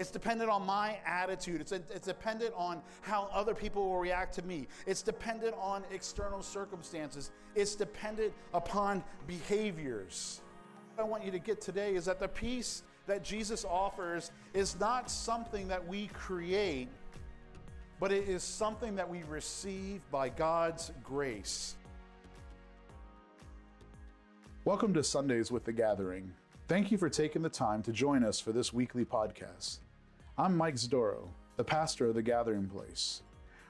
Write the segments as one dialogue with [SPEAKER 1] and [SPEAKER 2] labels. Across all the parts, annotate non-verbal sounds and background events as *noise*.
[SPEAKER 1] It's dependent on my attitude. It's, it's dependent on how other people will react to me. It's dependent on external circumstances. It's dependent upon behaviors. What I want you to get today is that the peace that Jesus offers is not something that we create, but it is something that we receive by God's grace. Welcome to Sundays with the Gathering. Thank you for taking the time to join us for this weekly podcast. I'm Mike Zdoro, the pastor of the Gathering Place.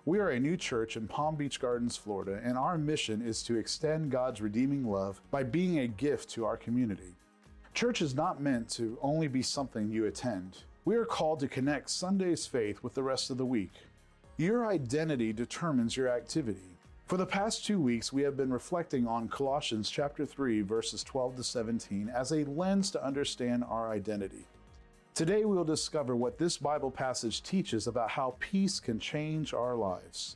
[SPEAKER 1] We are a new church in Palm Beach Gardens, Florida, and our mission is to extend God's redeeming love by being a gift to our community. Church is not meant to only be something you attend. We are called to connect Sunday's faith with the rest of the week. Your identity determines your activity. For the past two weeks, we have been reflecting on Colossians chapter 3, verses 12 to 17 as a lens to understand our identity. Today, we will discover what this Bible passage teaches about how peace can change our lives.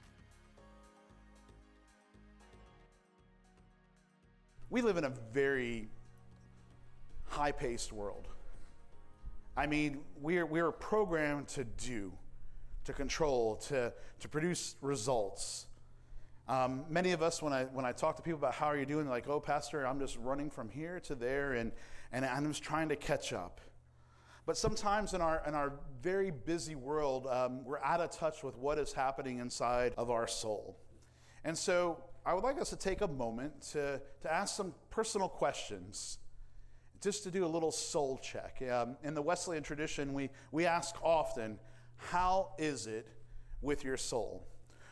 [SPEAKER 1] We live in a very high paced world. I mean, we're, we're programmed to do, to control, to, to produce results. Um, many of us, when I, when I talk to people about how are you doing, they're like, oh, Pastor, I'm just running from here to there and, and I'm just trying to catch up. But sometimes in our, in our very busy world, um, we're out of touch with what is happening inside of our soul. And so I would like us to take a moment to, to ask some personal questions, just to do a little soul check. Um, in the Wesleyan tradition, we, we ask often, How is it with your soul?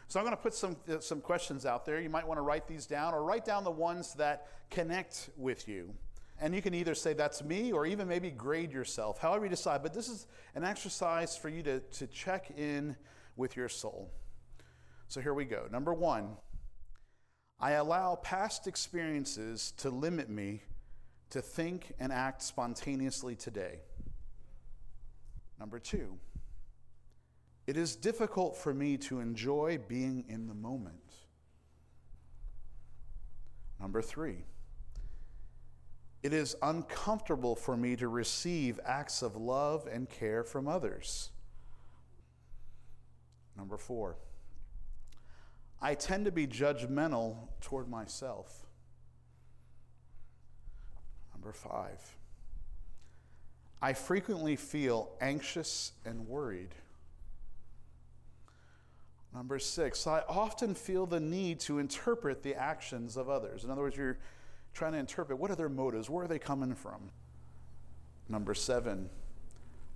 [SPEAKER 1] So I'm going to put some, some questions out there. You might want to write these down or write down the ones that connect with you. And you can either say that's me or even maybe grade yourself, however you decide. But this is an exercise for you to, to check in with your soul. So here we go. Number one, I allow past experiences to limit me to think and act spontaneously today. Number two, it is difficult for me to enjoy being in the moment. Number three, it is uncomfortable for me to receive acts of love and care from others. Number four, I tend to be judgmental toward myself. Number five, I frequently feel anxious and worried. Number six, I often feel the need to interpret the actions of others. In other words, you're trying to interpret what are their motives? Where are they coming from? Number seven,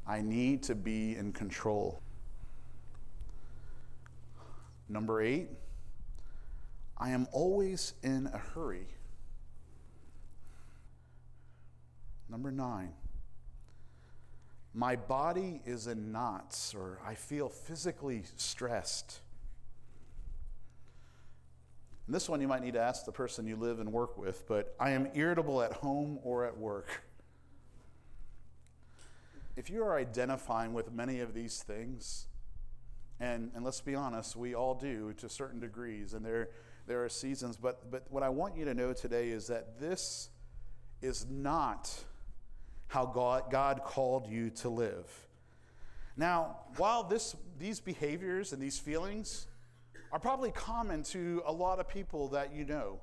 [SPEAKER 1] I need to be in control. Number eight, I am always in a hurry. Number nine, my body is in knots or I feel physically stressed. And this one you might need to ask the person you live and work with, but I am irritable at home or at work. If you are identifying with many of these things, and, and let's be honest, we all do to certain degrees, and there, there are seasons, but, but what I want you to know today is that this is not how God, God called you to live. Now, while this, these behaviors and these feelings are probably common to a lot of people that you know.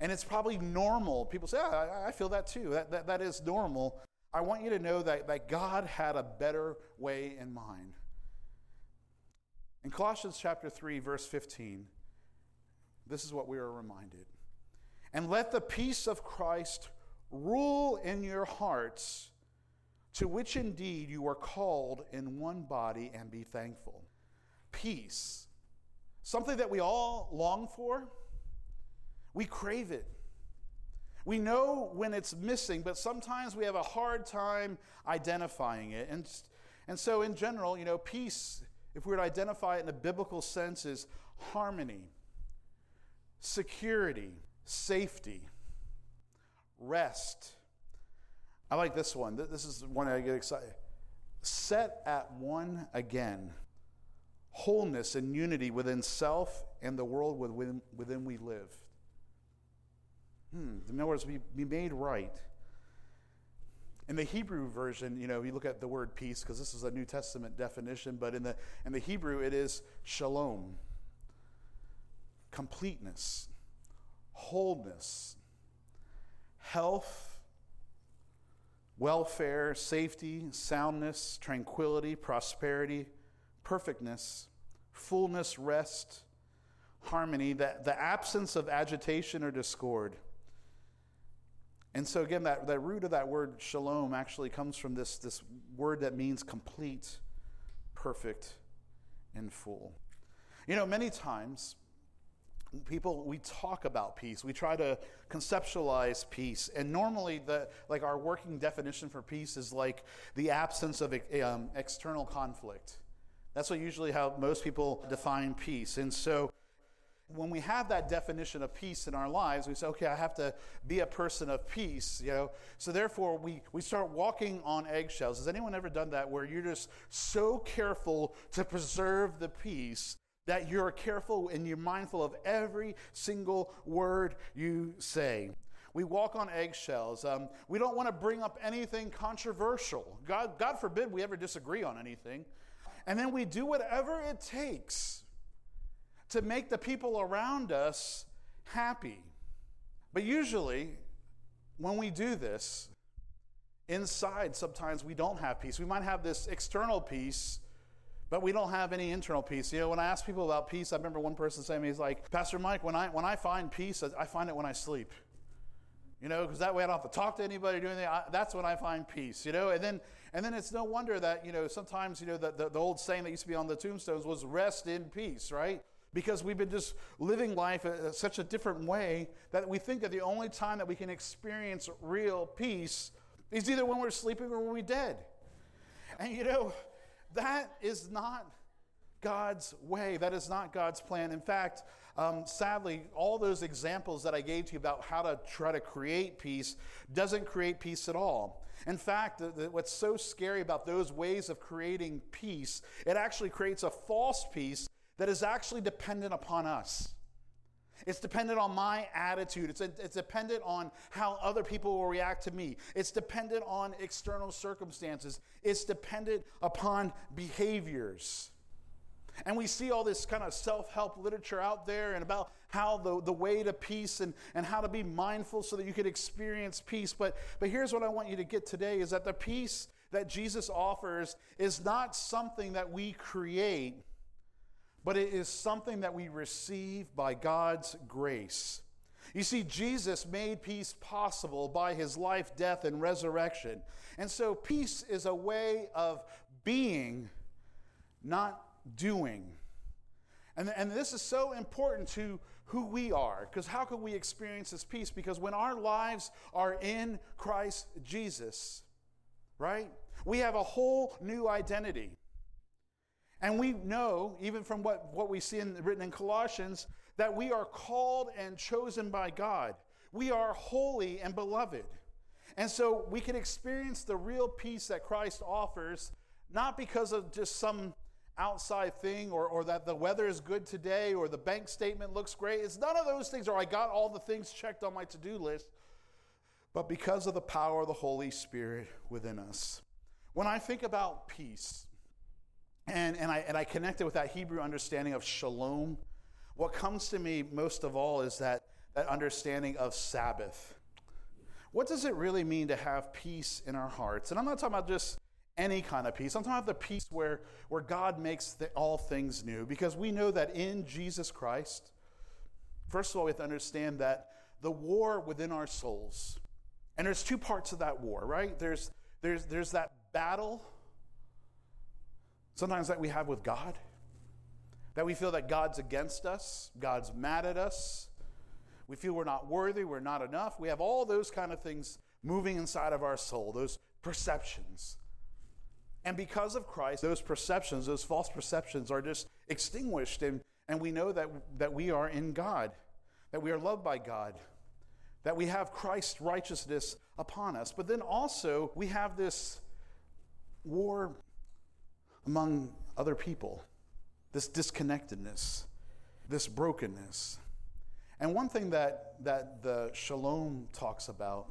[SPEAKER 1] And it's probably normal. People say, oh, I, feel that too. That, that, that is normal. I want you to know that, that God had a better way in mind. In Colossians chapter 3, verse 15, this is what we are reminded. And let the peace of Christ rule in your hearts, to which indeed you are called in one body, and be thankful. Peace something that we all long for. We crave it. We know when it's missing, but sometimes we have a hard time identifying it. And, and so, in general, you know, peace, if we were to identify it in a biblical sense, is harmony, security, safety, rest. I like this one. This is one I get excited. Set at one again wholeness and unity within self and the world within, within we live. Hmm. In other words, be, be made right. In the Hebrew version, you know, you look at the word peace because this is a New Testament definition, but in the in the Hebrew it is shalom. Completeness, wholeness, health, welfare, safety, soundness, tranquility, prosperity, perfectness, fullness, rest, harmony, the, the absence of agitation or discord. And so, again, that, that root of that word shalom actually comes from this, this word that means complete, perfect, and full. You know, many times people we talk about peace we try to conceptualize peace and normally the like our working definition for peace is like the absence of um, external conflict that's what usually how most people define peace and so when we have that definition of peace in our lives we say okay i have to be a person of peace you know so therefore we, we start walking on eggshells has anyone ever done that where you're just so careful to preserve the peace that you're careful and you're mindful of every single word you say. We walk on eggshells. Um, we don't want to bring up anything controversial. God, God forbid we ever disagree on anything. And then we do whatever it takes to make the people around us happy. But usually, when we do this, inside sometimes we don't have peace. We might have this external peace but we don't have any internal peace. You know, when I ask people about peace, I remember one person saying to me, he's like, Pastor Mike, when I, when I find peace, I find it when I sleep. You know, because that way I don't have to talk to anybody, or do anything. I, that's when I find peace, you know. And then, and then it's no wonder that, you know, sometimes, you know, the, the, the old saying that used to be on the tombstones was rest in peace, right? Because we've been just living life in such a different way that we think that the only time that we can experience real peace is either when we're sleeping or when we're dead. And, you know, that is not God's way. That is not God's plan. In fact, um, sadly, all those examples that I gave to you about how to try to create peace doesn't create peace at all. In fact, the, the, what's so scary about those ways of creating peace, it actually creates a false peace that is actually dependent upon us. It's dependent on my attitude. It's, it's dependent on how other people will react to me. It's dependent on external circumstances. It's dependent upon behaviors. And we see all this kind of self help literature out there and about how the, the way to peace and, and how to be mindful so that you can experience peace. But, but here's what I want you to get today is that the peace that Jesus offers is not something that we create, but it is something that we receive by God's grace. You see, Jesus made peace possible by his life, death, and resurrection. And so, peace is a way of being, not doing. And, and this is so important to who we are, because how can we experience this peace? Because when our lives are in Christ Jesus, right, we have a whole new identity. And we know, even from what, what we see in, written in Colossians, that we are called and chosen by God. We are holy and beloved. And so we can experience the real peace that Christ offers, not because of just some outside thing or, or that the weather is good today or the bank statement looks great. It's none of those things, or I got all the things checked on my to do list, but because of the power of the Holy Spirit within us. When I think about peace, and, and, I, and I connect it with that Hebrew understanding of shalom. What comes to me most of all is that, that understanding of Sabbath. What does it really mean to have peace in our hearts? And I'm not talking about just any kind of peace. I'm talking the peace where, where God makes the, all things new. Because we know that in Jesus Christ, first of all, we have to understand that the war within our souls, and there's two parts of that war, right? There's, there's, there's that battle sometimes that we have with God. That we feel that God's against us, God's mad at us. We feel we're not worthy, we're not enough. We have all those kind of things moving inside of our soul, those perceptions. And because of Christ, those perceptions, those false perceptions, are just extinguished, and, and we know that, that we are in God, that we are loved by God, that we have Christ's righteousness upon us. But then also, we have this war among other people, this disconnectedness, this brokenness. And one thing that, that the shalom talks about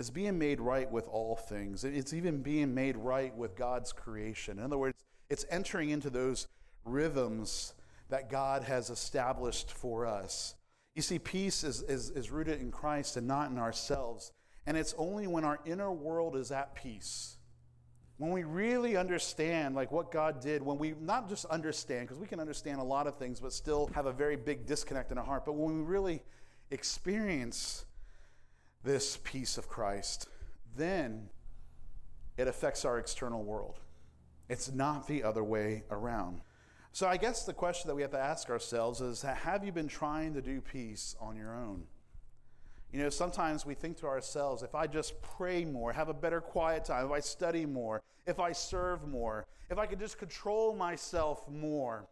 [SPEAKER 1] is being made right with all things. It's even being made right with God's creation. In other words, it's entering into those rhythms that God has established for us. You see, peace is, is, is rooted in Christ and not in ourselves. And it's only when our inner world is at peace, when we really understand like what God did, when we not just understand, because we can understand a lot of things, but still have a very big disconnect in our heart, but when we really experience this peace of Christ, then it affects our external world. It's not the other way around. So I guess the question that we have to ask ourselves is have you been trying to do peace on your own? You know, sometimes we think to ourselves, if I just pray more, have a better quiet time, if I study more, if I serve more, if I can just control myself more,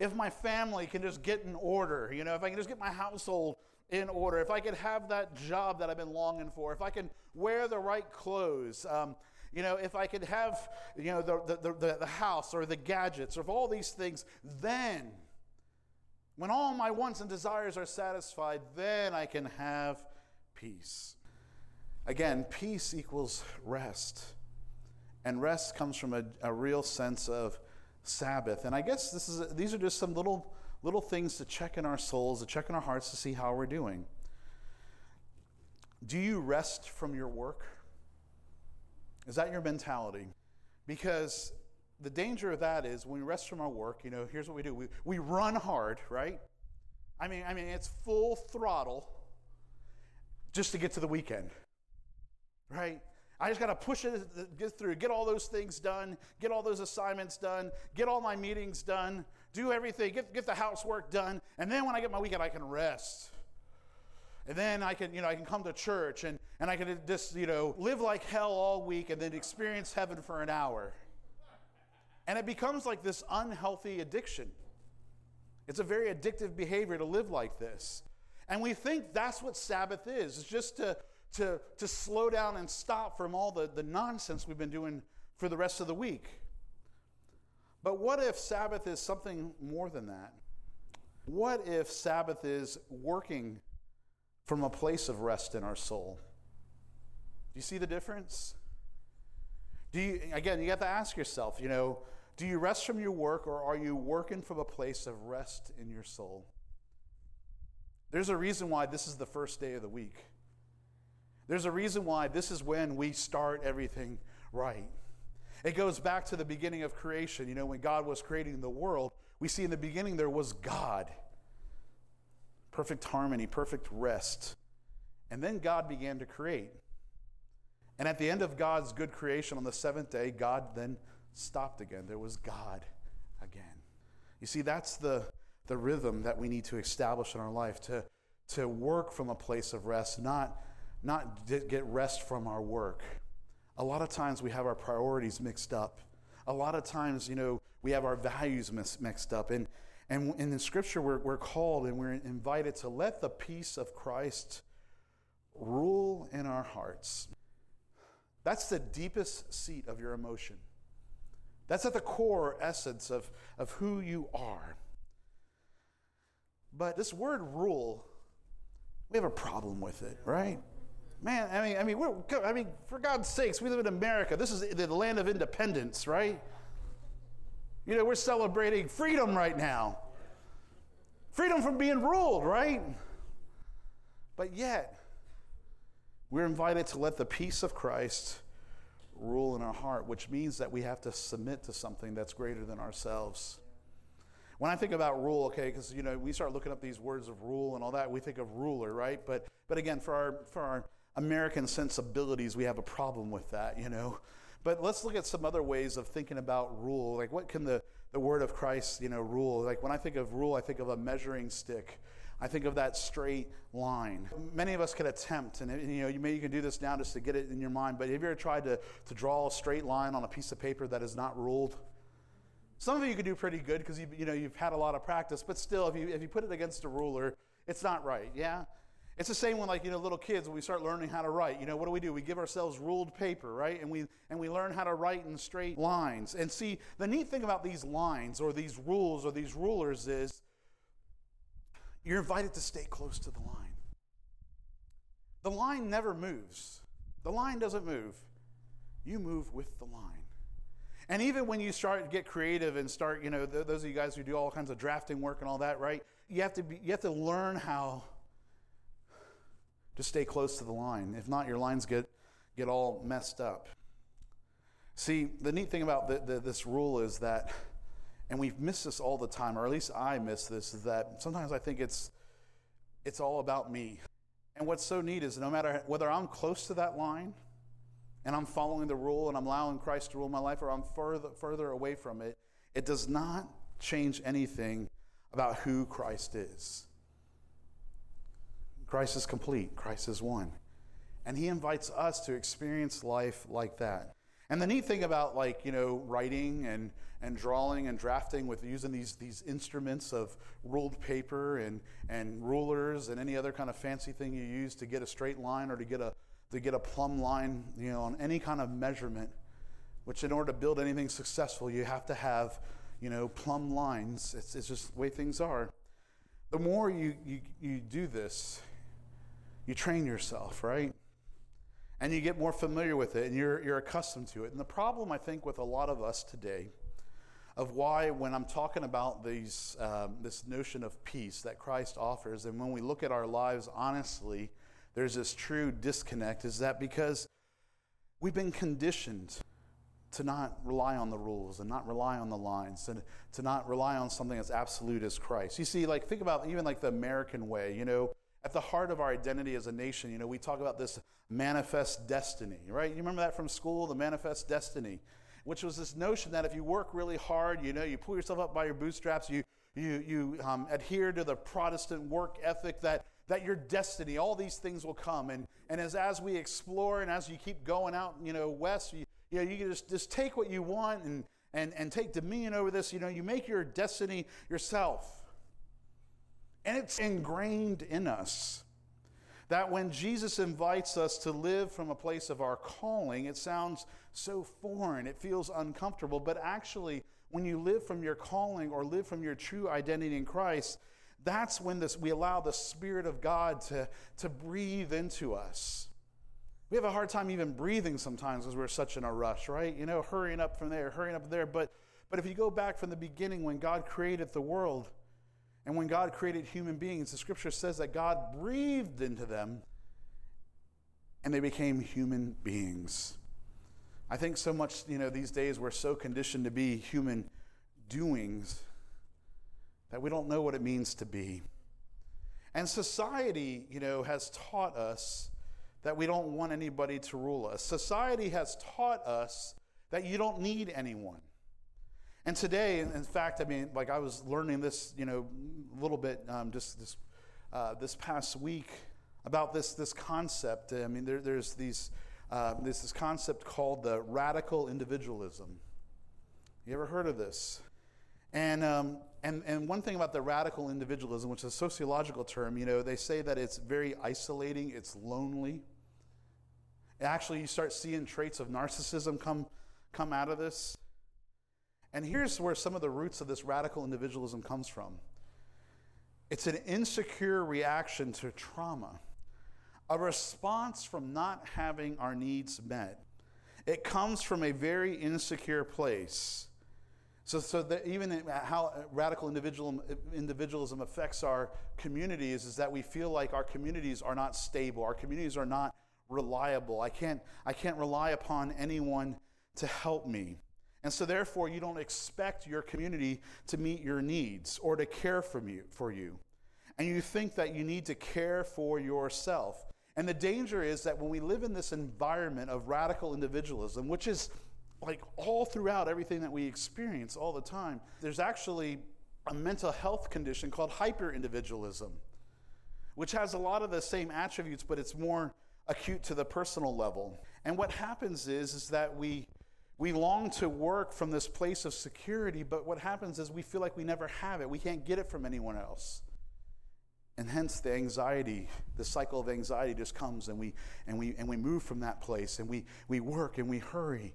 [SPEAKER 1] if my family can just get in order, you know, if I can just get my household in order, if I could have that job that I've been longing for, if I can wear the right clothes, um, you know, if I could have, you know, the, the, the, the house or the gadgets or all these things, then, when all my wants and desires are satisfied, then I can have peace. Again, peace equals rest. And rest comes from a, a real sense of Sabbath. And I guess this is, these are just some little, little things to check in our souls, to check in our hearts to see how we're doing. Do you rest from your work? Is that your mentality? Because the danger of that is when we rest from our work, you know, here's what we do. We, we run hard, right? I mean, I mean, it's full throttle just to get to the weekend, right? I just got to push it, get through, get all those things done, get all those assignments done, get all my meetings done, do everything, get, get the housework done, and then when I get my weekend, I can rest. And then I can, you know, I can come to church and, and I can just, you know, live like hell all week and then experience heaven for an hour. And it becomes like this unhealthy addiction. It's a very addictive behavior to live like this. And we think that's what Sabbath is. It's just to, to, to slow down and stop from all the, the nonsense we've been doing for the rest of the week. But what if Sabbath is something more than that? What if Sabbath is working from a place of rest in our soul. Do you see the difference? Do you, again, you have to ask yourself, you know, do you rest from your work or are you working from a place of rest in your soul? There's a reason why this is the first day of the week. There's a reason why this is when we start everything right. It goes back to the beginning of creation. You know, when God was creating the world, we see in the beginning there was God perfect harmony, perfect rest. And then God began to create. And at the end of God's good creation on the seventh day, God then stopped again. There was God again. You see, that's the, the rhythm that we need to establish in our life to, to work from a place of rest, not, not get rest from our work. A lot of times we have our priorities mixed up. A lot of times, you know, we have our values mixed up. And, and in the scripture, we're, we're called and we're invited to let the peace of Christ rule in our hearts. That's the deepest seat of your emotion. That's at the core essence of, of who you are. But this word rule, we have a problem with it, right? Man, I mean, I mean, we're, I mean, for God's sakes, we live in America. This is the land of independence, right? You know, we're celebrating freedom right now. Freedom from being ruled, right? But yet, we're invited to let the peace of Christ rule in our heart, which means that we have to submit to something that's greater than ourselves. When I think about rule, okay, because you know we start looking up these words of rule and all that, we think of ruler, right? But but again, for our for our American sensibilities, we have a problem with that, you know. But let's look at some other ways of thinking about rule. Like, what can the, the word of Christ, you know, rule? Like, when I think of rule, I think of a measuring stick. I think of that straight line. Many of us can attempt, and you know, you may you can do this now just to get it in your mind. But have you ever tried to, to draw a straight line on a piece of paper that is not ruled? Some of you can do pretty good because you, you know you've had a lot of practice. But still, if you if you put it against a ruler, it's not right. Yeah. It's the same when, like, you know, little kids, when we start learning how to write, you know, what do we do? We give ourselves ruled paper, right? And we, and we learn how to write in straight lines. And see, the neat thing about these lines or these rules or these rulers is you're invited to stay close to the line. The line never moves. The line doesn't move. You move with the line. And even when you start to get creative and start, you know, th- those of you guys who do all kinds of drafting work and all that, right? You have to be, you have to learn how to stay close to the line. If not, your lines get get all messed up. See, the neat thing about the, the, this rule is that, and we've missed this all the time, or at least I miss this, is that sometimes I think it's it's all about me. And what's so neat is no matter whether I'm close to that line and I'm following the rule and I'm allowing Christ to rule my life or I'm further, further away from it, it does not change anything about who Christ is. Christ is complete, Christ is one. And he invites us to experience life like that. And the neat thing about like, you know, writing and, and drawing and drafting with using these, these instruments of ruled paper and, and rulers and any other kind of fancy thing you use to get a straight line or to get a, to get a plumb line, you know, on any kind of measurement, which in order to build anything successful, you have to have, you know, plumb lines. It's, it's just the way things are. The more you, you, you do this, you train yourself, right? and you get more familiar with it and you're, you're accustomed to it. And the problem, I think, with a lot of us today, of why, when I'm talking about these, um, this notion of peace that Christ offers, and when we look at our lives honestly, there's this true disconnect, is that because we've been conditioned to not rely on the rules and not rely on the lines and to not rely on something as absolute as Christ. You see, like, think about even like the American way, you know at the heart of our identity as a nation, you know, we talk about this manifest destiny, right? You remember that from school, the manifest destiny, which was this notion that if you work really hard, you know, you pull yourself up by your bootstraps, you you you um, adhere to the Protestant work ethic that that your destiny, all these things will come. And and as as we explore and as you keep going out, you know, west, you, you know, you can just just take what you want and and and take dominion over this. You know, you make your destiny yourself. And it's ingrained in us that when Jesus invites us to live from a place of our calling, it sounds so foreign, it feels uncomfortable. But actually, when you live from your calling or live from your true identity in Christ, that's when this, we allow the Spirit of God to, to breathe into us. We have a hard time even breathing sometimes because we're such in a rush, right? You know, hurrying up from there, hurrying up there. But, but if you go back from the beginning when God created the world, and when God created human beings, the scripture says that God breathed into them and they became human beings. I think so much, you know, these days we're so conditioned to be human doings that we don't know what it means to be. And society, you know, has taught us that we don't want anybody to rule us. Society has taught us that you don't need anyone. And today, in fact, I mean, like I was learning this, you know, a little bit um, just this uh, this past week about this this concept. I mean, there, there's these uh, there's this concept called the radical individualism. You ever heard of this? And um, and and one thing about the radical individualism, which is a sociological term, you know, they say that it's very isolating, it's lonely. Actually, you start seeing traits of narcissism come come out of this. And here's where some of the roots of this radical individualism comes from it's an insecure reaction to trauma, a response from not having our needs met. It comes from a very insecure place. So, so that even how radical individualism, individualism affects our communities is that we feel like our communities are not stable, our communities are not reliable. I can't, I can't rely upon anyone to help me. And so, therefore, you don't expect your community to meet your needs or to care for you, for you. And you think that you need to care for yourself. And the danger is that when we live in this environment of radical individualism, which is like all throughout everything that we experience all the time, there's actually a mental health condition called hyper individualism, which has a lot of the same attributes, but it's more acute to the personal level. And what happens is, is that we we long to work from this place of security, but what happens is we feel like we never have it. We can't get it from anyone else. And hence the anxiety, the cycle of anxiety just comes and we and we and we move from that place and we we work and we hurry.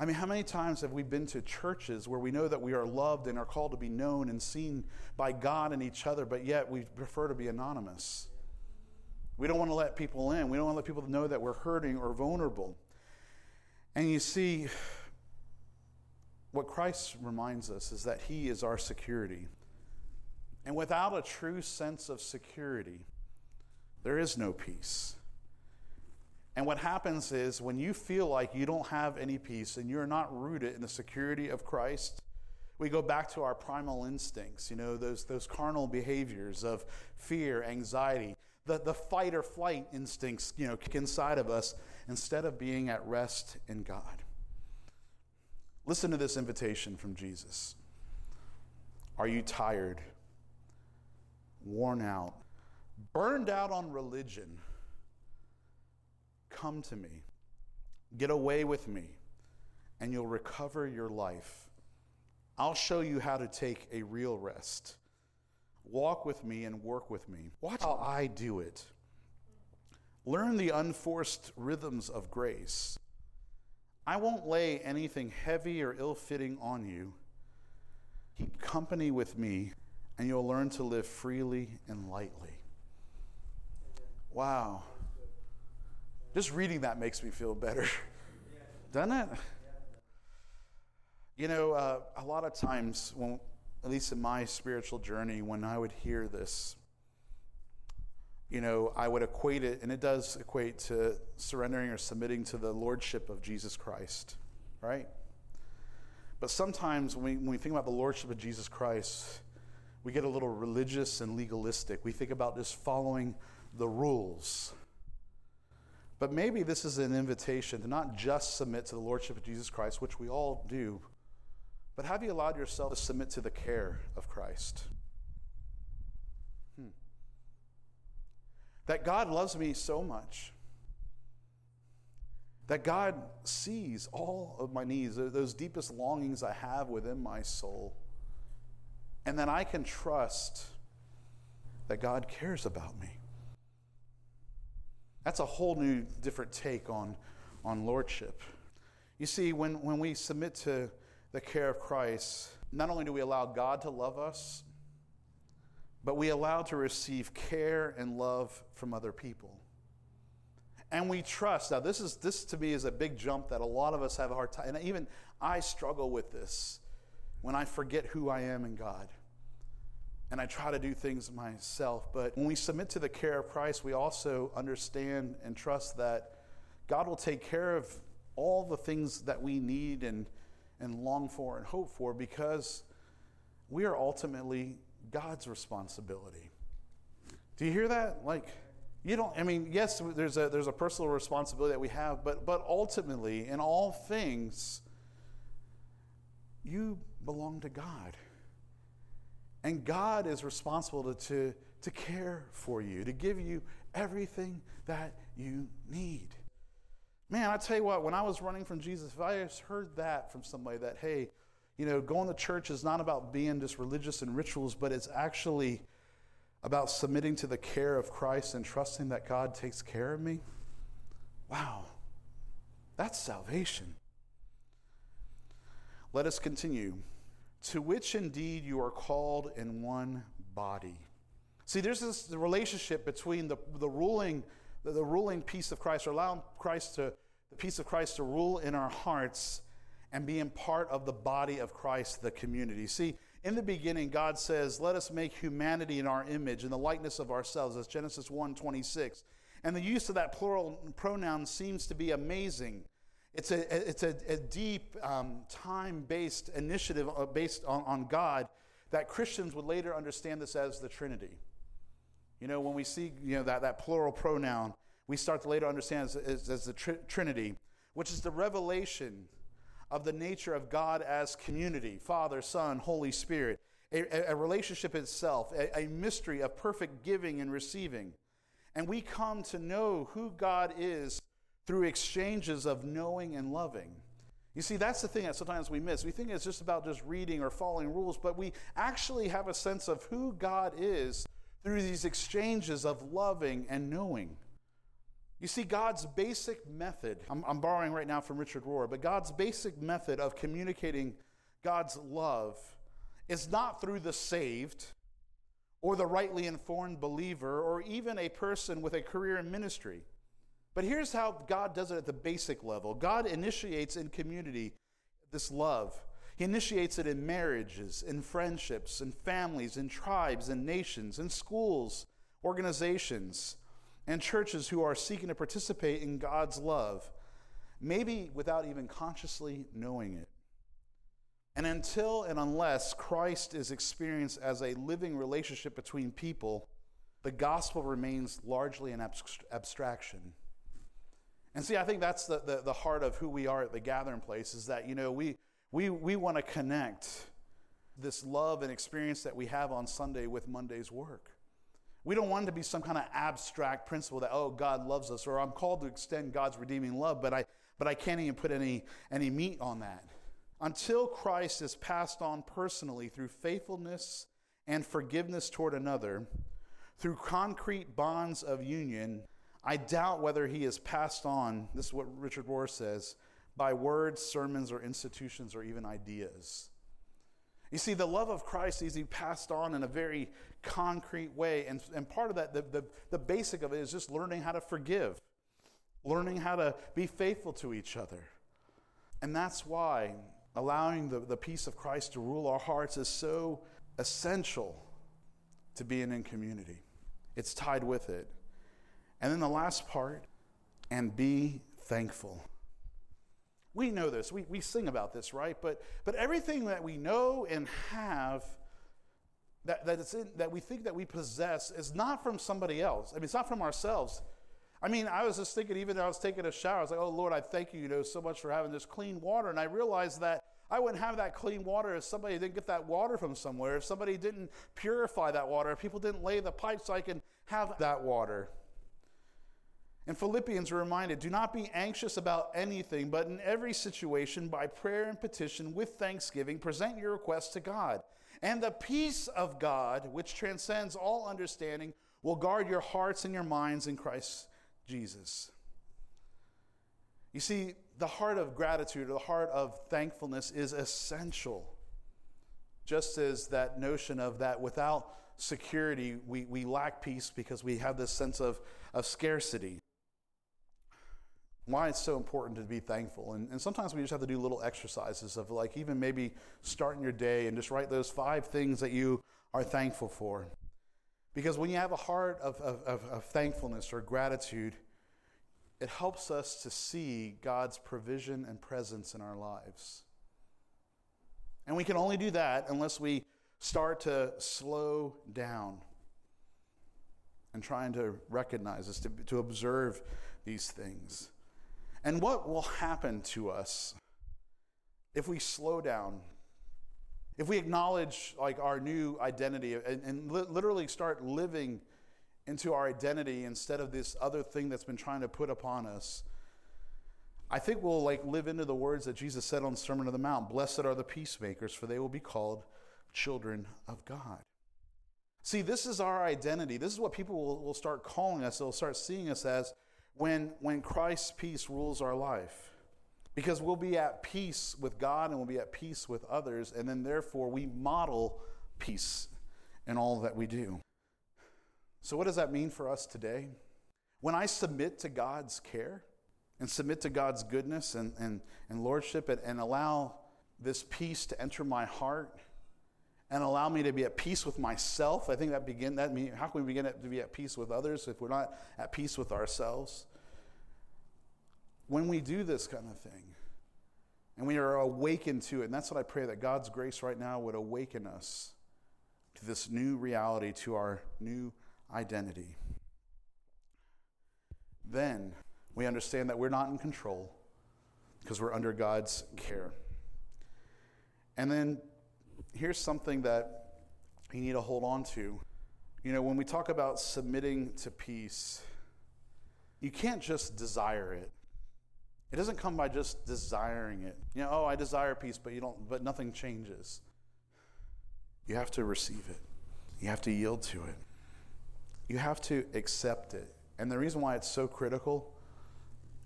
[SPEAKER 1] I mean, how many times have we been to churches where we know that we are loved and are called to be known and seen by God and each other, but yet we prefer to be anonymous? We don't want to let people in. We don't want to let people know that we're hurting or vulnerable. And you see, what Christ reminds us is that He is our security. And without a true sense of security, there is no peace. And what happens is when you feel like you don't have any peace and you're not rooted in the security of Christ, we go back to our primal instincts, you know, those, those carnal behaviors of fear, anxiety, the, the fight or flight instincts, you know, kick inside of us instead of being at rest in God. Listen to this invitation from Jesus. Are you tired, worn out, burned out on religion? Come to me. Get away with me, and you'll recover your life. I'll show you how to take a real rest. Walk with me and work with me. Watch how I do it. Learn the unforced rhythms of grace. I won't lay anything heavy or ill fitting on you. Keep company with me, and you'll learn to live freely and lightly. Wow. Just reading that makes me feel better. *laughs* Doesn't it? You know, uh, a lot of times, when, at least in my spiritual journey, when I would hear this, you know, I would equate it, and it does equate to surrendering or submitting to the lordship of Jesus Christ, right? But sometimes when we, when we think about the lordship of Jesus Christ, we get a little religious and legalistic. We think about just following the rules. But maybe this is an invitation to not just submit to the lordship of Jesus Christ, which we all do, but have you allowed yourself to submit to the care of Christ? That God loves me so much. That God sees all of my needs, those deepest longings I have within my soul. And that I can trust that God cares about me. That's a whole new, different take on, on lordship. You see, when, when we submit to the care of Christ, not only do we allow God to love us, but we allow to receive care and love from other people. And we trust. Now, this is this to me is a big jump that a lot of us have a hard time. And even I struggle with this when I forget who I am in God. And I try to do things myself. But when we submit to the care of Christ, we also understand and trust that God will take care of all the things that we need and and long for and hope for because we are ultimately God's responsibility. Do you hear that? Like, you don't, I mean, yes, there's a, there's a personal responsibility that we have, but, but ultimately, in all things, you belong to God. And God is responsible to, to, to care for you, to give you everything that you need. Man, I tell you what, when I was running from Jesus, if I just heard that from somebody that, hey, you know, going to church is not about being just religious and rituals, but it's actually about submitting to the care of Christ and trusting that God takes care of me. Wow, that's salvation. Let us continue. To which indeed you are called in one body. See, there's this relationship between the, the ruling the, the ruling peace of Christ, or allowing Christ to, the peace of Christ to rule in our hearts and being part of the body of Christ, the community. See, in the beginning, God says, Let us make humanity in our image, in the likeness of ourselves. That's Genesis 1 26. And the use of that plural pronoun seems to be amazing. It's a, it's a, a deep, um, time based initiative uh, based on, on God that Christians would later understand this as the Trinity. You know, when we see you know, that, that plural pronoun, we start to later understand as, as, as the tr- Trinity, which is the revelation of the nature of God as community Father, Son, Holy Spirit, a, a relationship itself, a, a mystery of perfect giving and receiving. And we come to know who God is through exchanges of knowing and loving. You see, that's the thing that sometimes we miss. We think it's just about just reading or following rules, but we actually have a sense of who God is through these exchanges of loving and knowing. You see, God's basic method, I'm, I'm, borrowing right now from Richard Rohr, but God's basic method of communicating God's love is not through the saved or the rightly informed believer, or even a person with a career in ministry. But here's how God does it at the basic level God initiates in community this love. He initiates it in marriages, in friendships, in families, in tribes, in nations, in schools, organizations, and churches who are seeking to participate in God's love, maybe without even consciously knowing it. And until and unless Christ is experienced as a living relationship between people, the gospel remains largely an abstraction. And see, I think that's the, the, the, heart of who we are at the gathering place is that, you know, we, we, we want to connect this love and experience that we have on Sunday with Monday's work. We don't want it to be some kind of abstract principle that, oh, God loves us, or I'm called to extend God's redeeming love, but I, but I can't even put any, any meat on that until Christ is passed on personally through faithfulness and forgiveness toward another, through concrete bonds of union, I doubt whether he is passed on, this is what Richard Rohr says, by words, sermons, or institutions, or even ideas. You see, the love of Christ is passed on in a very concrete way. And, and part of that, the, the, the basic of it, is just learning how to forgive, learning how to be faithful to each other. And that's why allowing the, the peace of Christ to rule our hearts is so essential to being in community. It's tied with it. And then the last part, and be thankful. We know this. We, we sing about this, right? But, but everything that we know and have that, that, it's in, that we think that we possess is not from somebody else. I mean, it's not from ourselves. I mean, I was just thinking, even though I was taking a shower, I was like, oh, Lord, I thank you, you know, so much for having this clean water. And I realized that I wouldn't have that clean water if somebody didn't get that water from somewhere, if somebody didn't purify that water, if people didn't lay the pipe so I can have that water. In Philippians, we're reminded do not be anxious about anything, but in every situation, by prayer and petition, with thanksgiving, present your requests to God. And the peace of God, which transcends all understanding, will guard your hearts and your minds in Christ Jesus. You see, the heart of gratitude or the heart of thankfulness is essential. Just as that notion of that without security, we, we lack peace because we have this sense of, of scarcity. Why it's so important to be thankful. And, and sometimes we just have to do little exercises of like even maybe starting your day and just write those five things that you are thankful for. Because when you have a heart of, of, of, thankfulness or gratitude, it helps us to see God's provision and presence in our lives. And we can only do that unless we start to slow down and trying to recognize this, to, to observe these things. And what will happen to us if we slow down if we acknowledge like our new identity and, and li- literally start living into our identity instead of this other thing that's been trying to put upon us? I think we'll like live into the words that jesus said on the sermon on the mount blessed are the peacemakers for they will be called children of god. See this is our identity. This is what people will, will start calling us. They'll start seeing us as when when christ's peace rules our life because we'll be at peace with God and we'll be at peace with others, and then therefore we model peace in all that we do. So, what does that mean for us today? When I submit to God's care and submit to God's goodness and, and, and lordship and, and allow this peace to enter my heart and allow me to be at peace with myself, I think that begin that mean how can we begin to be at peace with others if we're not at peace with ourselves? when we do this kind of thing and we are awakened to it, and that's what I pray that God's grace right now would awaken us to this new reality, to our new identity. Then we understand that we're not in control because we're under God's care. And then here's something that you need to hold on to. You know, when we talk about submitting to peace, you can't just desire it. It doesn't come by just desiring it. You know, oh, I desire peace, but you don't but nothing changes. You have to receive it. You have to yield to it. You have to accept it. And the reason why it's so critical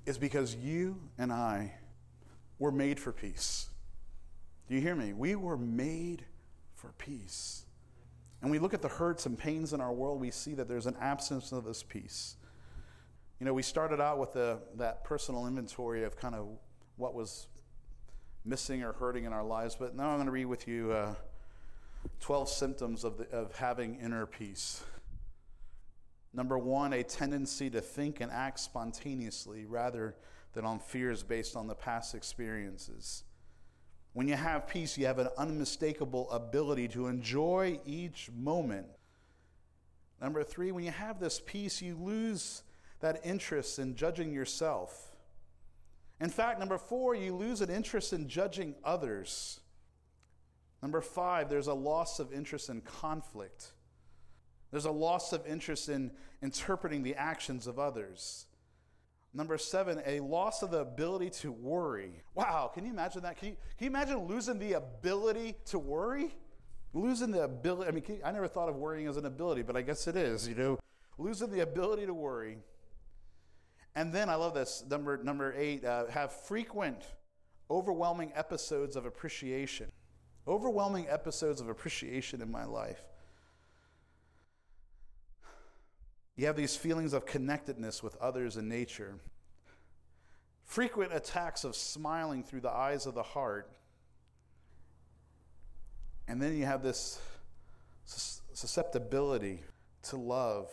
[SPEAKER 1] is because you and I were made for peace. Do you hear me? We were made for peace. and we look at the hurts and pains in our world, we see that there's an absence of this peace. You know, we started out with the, that personal inventory of kind of what was missing or hurting in our lives, but now I'm going to read with you uh, 12 symptoms of, the, of having inner peace. Number one, a tendency to think and act spontaneously rather than on fears based on the past experiences. When you have peace, you have an unmistakable ability to enjoy each moment. Number three, when you have this peace, you lose that interest in judging yourself. In fact, number four, you lose an interest in judging others. Number five, there's a loss of interest in conflict. There's a loss of interest in interpreting the actions of others. Number seven, a loss of the ability to worry. Wow, can you imagine that? Can you, can you imagine losing the ability to worry? Losing the ability, I mean, you, I never thought of worrying as an ability, but I guess it is, you know, losing the ability to worry. And then I love this, number, number eight, uh, have frequent, overwhelming episodes of appreciation. Overwhelming episodes of appreciation in my life. You have these feelings of connectedness with others in nature. Frequent attacks of smiling through the eyes of the heart. And then you have this susceptibility to love,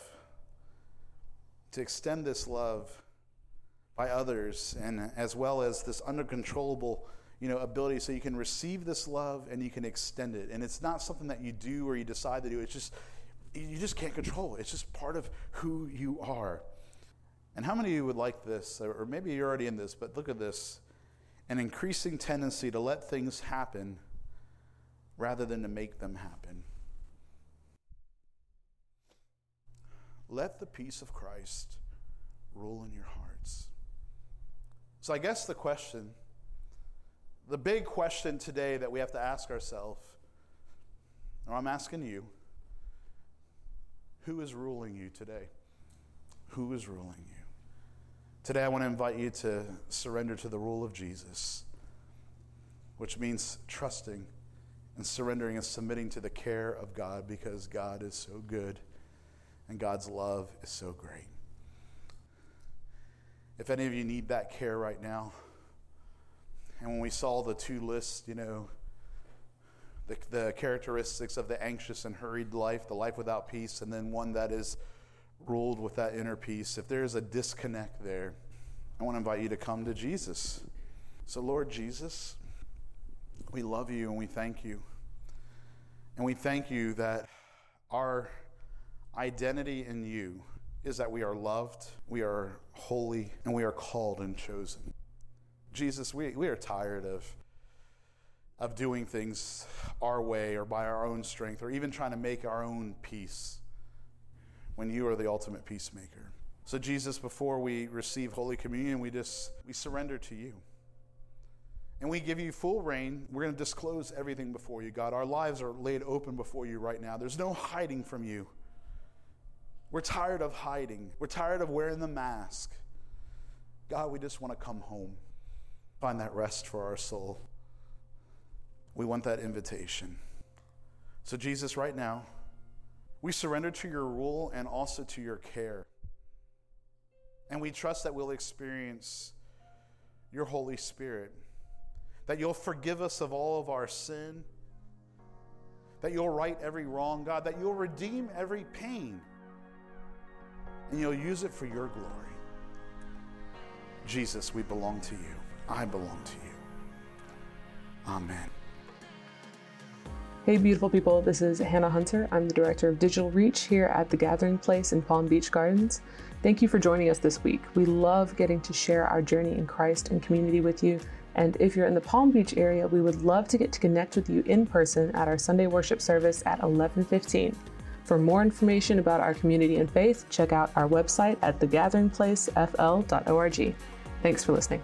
[SPEAKER 1] to extend this love by others, and as well as this uncontrollable you know, ability so you can receive this love and you can extend it. And it's not something that you do or you decide to do. It's just you just can't control it. It's just part of who you are. And how many of you would like this, or maybe you're already in this, but look at this an increasing tendency to let things happen rather than to make them happen. Let the peace of Christ rule in your hearts. So, I guess the question, the big question today that we have to ask ourselves, or I'm asking you, who is ruling you today? Who is ruling you? Today, I want to invite you to surrender to the rule of Jesus, which means trusting and surrendering and submitting to the care of God because God is so good and God's love is so great. If any of you need that care right now, and when we saw the two lists, you know, the, the characteristics of the anxious and hurried life, the life without peace, and then one that is ruled with that inner peace. If there is a disconnect there, I want to invite you to come to Jesus. So, Lord Jesus, we love you and we thank you. And we thank you that our identity in you is that we are loved, we are holy, and we are called and chosen. Jesus, we, we are tired of of doing things our way or by our own strength or even trying to make our own peace when you are the ultimate peacemaker. So Jesus, before we receive Holy Communion, we just we surrender to you. And we give you full reign. We're going to disclose everything before you, God. Our lives are laid open before you right now. There's no hiding from you. We're tired of hiding. We're tired of wearing the mask. God, we just want to come home, find that rest for our soul. We want that invitation. So, Jesus, right now, we surrender to your rule and also to your care. And we trust that we'll experience your Holy Spirit, that you'll forgive us of all of our sin, that you'll right every wrong, God, that you'll redeem every pain, and you'll use it for your glory. Jesus, we belong to you. I belong to you. Amen.
[SPEAKER 2] Hey, beautiful people, this is Hannah Hunter. I'm the Director of Digital Reach here at the Gathering Place in Palm Beach Gardens. Thank you for joining us this week. We love getting to share our journey in Christ and community with you. And if you're in the Palm Beach area, we would love to get to connect with you in person at our Sunday worship service at 11:15. For more information about our community and faith, check out our website at thegatheringplacefl.org. Thanks for listening.